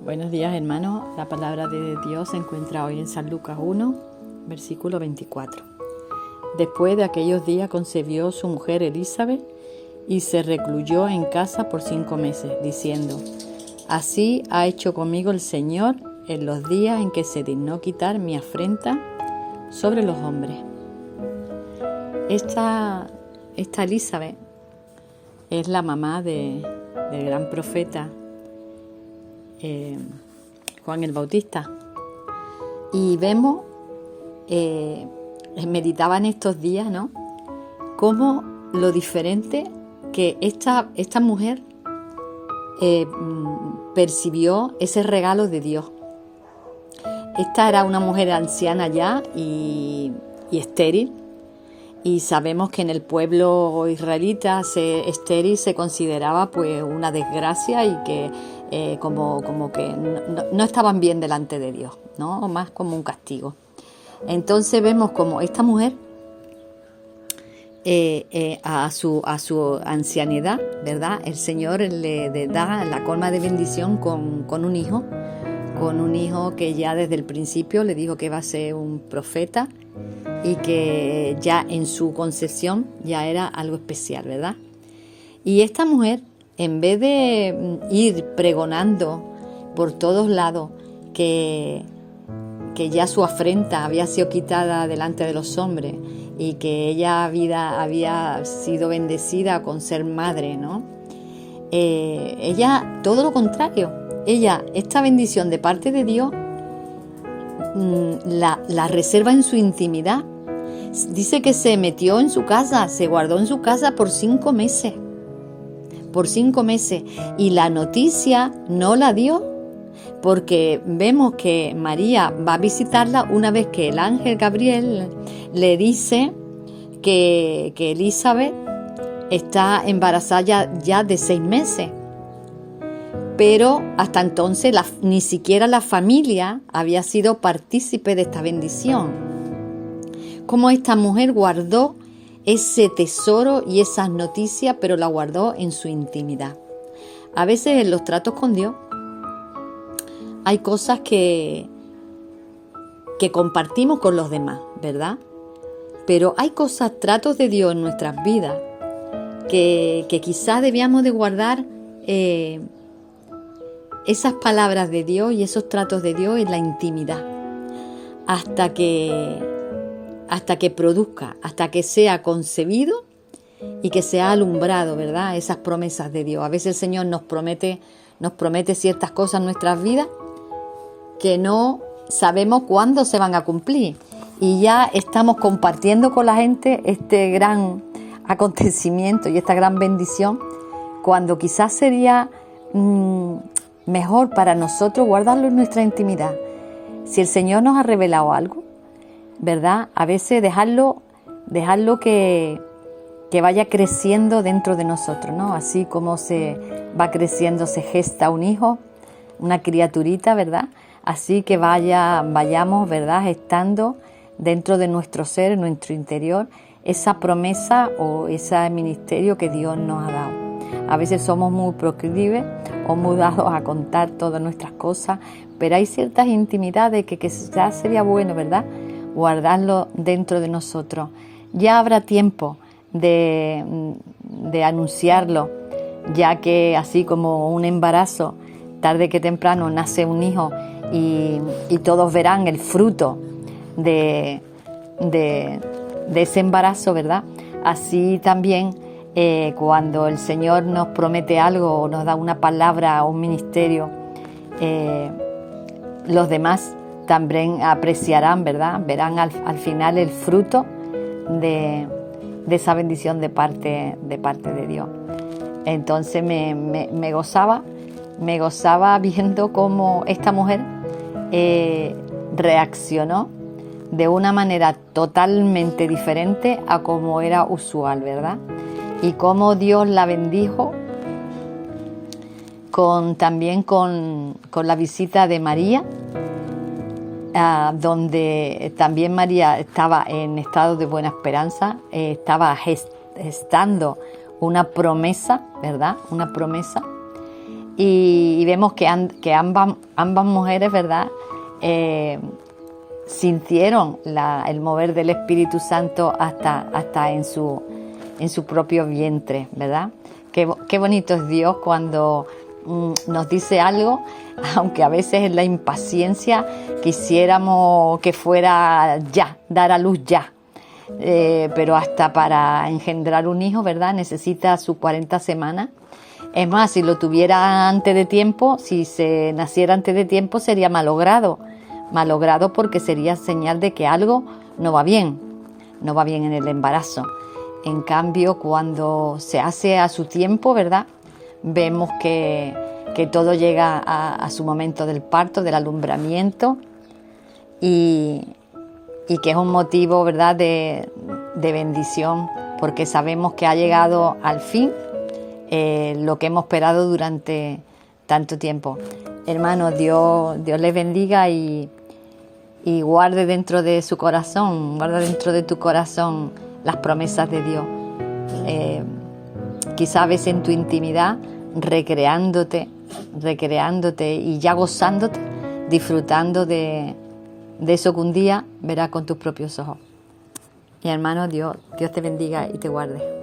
Buenos días hermanos, la palabra de Dios se encuentra hoy en San Lucas 1, versículo 24. Después de aquellos días concebió su mujer Elizabeth y se recluyó en casa por cinco meses, diciendo, Así ha hecho conmigo el Señor en los días en que se dignó quitar mi afrenta sobre los hombres. Esta, esta Elizabeth es la mamá de, del gran profeta eh, Juan el Bautista. Y vemos, eh, meditaba en estos días, ¿no? Cómo lo diferente que esta, esta mujer eh, percibió ese regalo de Dios. Esta era una mujer anciana ya y, y estéril, y sabemos que en el pueblo israelita se, estéril se consideraba pues una desgracia y que eh, como, como que no, estaban bien delante de Dios, ¿no? más como un castigo. Entonces vemos como esta mujer eh, eh, a, su, a su ancianidad, ¿verdad? El Señor le, da la colma de bendición con, con un hijo, con un hijo que ya desde el principio le dijo que va a ser un profeta y que ya en su concepción ya era algo especial, ¿verdad? Y esta mujer, en vez de mm, ir pregonando por todos lados que, que ya su afrenta había sido quitada delante de los hombres y que ella había, había sido bendecida con ser madre, ¿no? Eh, ella, todo lo contrario, ella, esta bendición de parte de Dios, mm, la, reserva en su intimidad. Dice que se metió en su casa, se guardó en su casa por cinco meses. Por cinco meses. Y la noticia no la dio porque vemos que María va a visitarla una vez que el ángel Gabriel le dice que, que Elizabeth está embarazada ya, de seis meses. Pero hasta entonces ni siquiera la familia había sido partícipe de esta bendición. Como esta mujer guardó ese tesoro y esas noticias, pero la guardó en su intimidad. A veces en los tratos con Dios hay cosas que, que compartimos con los demás, ¿verdad? Pero hay cosas, tratos de Dios en nuestras vidas que, que quizás debíamos de guardar eh, esas palabras de Dios y esos tratos de Dios en la intimidad hasta que hasta que produzca, hasta que sea concebido y que sea alumbrado, ¿verdad? Esas promesas de Dios. A veces el Señor nos promete, nos promete ciertas cosas en nuestras vidas que no sabemos cuándo se van a cumplir. Y ya estamos compartiendo con la gente este gran acontecimiento y esta gran bendición, cuando quizás sería mm, mejor para nosotros guardarlo en nuestra intimidad. Si el Señor nos ha revelado algo, ¿verdad? A veces dejarlo, dejarlo que, que vaya creciendo dentro de nosotros, ¿no? Así como se va creciendo, se gesta un hijo, una criaturita, ¿verdad? Así que vaya, vayamos, ¿verdad? Gestando dentro de nuestro ser, en nuestro interior, esa promesa o ese ministerio que Dios nos ha dado. A veces somos muy proclives o muy dados a contar todas nuestras cosas, pero hay ciertas intimidades que quizás sería bueno, ¿verdad? guardarlo dentro de nosotros. Ya habrá tiempo de, anunciarlo, ya que así como un embarazo, tarde que temprano nace un hijo y, todos verán el fruto de, de, ese embarazo, ¿verdad? Así también eh, cuando el Señor nos promete algo o nos da una palabra o un ministerio, eh, los demás también apreciarán, ¿verdad? Verán al, final el fruto de, esa bendición de parte, de parte de Dios. Entonces me, gozaba, me gozaba viendo cómo esta mujer eh, reaccionó de una manera totalmente diferente a como era usual, ¿verdad? Y cómo Dios la bendijo con, también con, con la visita de María, Ah, donde también María estaba en estado de buena esperanza, eh, estaba gestando una promesa, ¿verdad? Una promesa. y, vemos que, que ambas, ambas mujeres, ¿verdad? Eh, sintieron el mover del Espíritu Santo hasta, hasta en, su, en su propio vientre, ¿verdad? Qué, qué bonito es Dios cuando mm, nos dice algo, aunque a veces en la impaciencia quisiéramos que fuera ya, dar a luz ya. Eh, pero hasta para engendrar un hijo, ¿verdad? Necesita sus 40 semanas. Es más, si lo tuviera antes de tiempo, si se naciera antes de tiempo, sería malogrado malogrado porque sería señal de que algo no va bien, no va bien en el embarazo. En cambio, cuando se hace a su tiempo, ¿verdad? Vemos que, todo llega a, su momento del parto, del alumbramiento y, que es un motivo, ¿verdad?, de, bendición porque sabemos que ha llegado al fin eh, lo que hemos esperado durante tanto tiempo. Hermanos, Dios, Dios les bendiga y, y guarde dentro de su corazón, guarda dentro de tu corazón las promesas de Dios. Eh, quizá ves en tu intimidad recreándote, recreándote y ya gozándote, disfrutando de, de eso que un día verás con tus propios ojos. Mi hermano, Dios, Dios te bendiga y te guarde.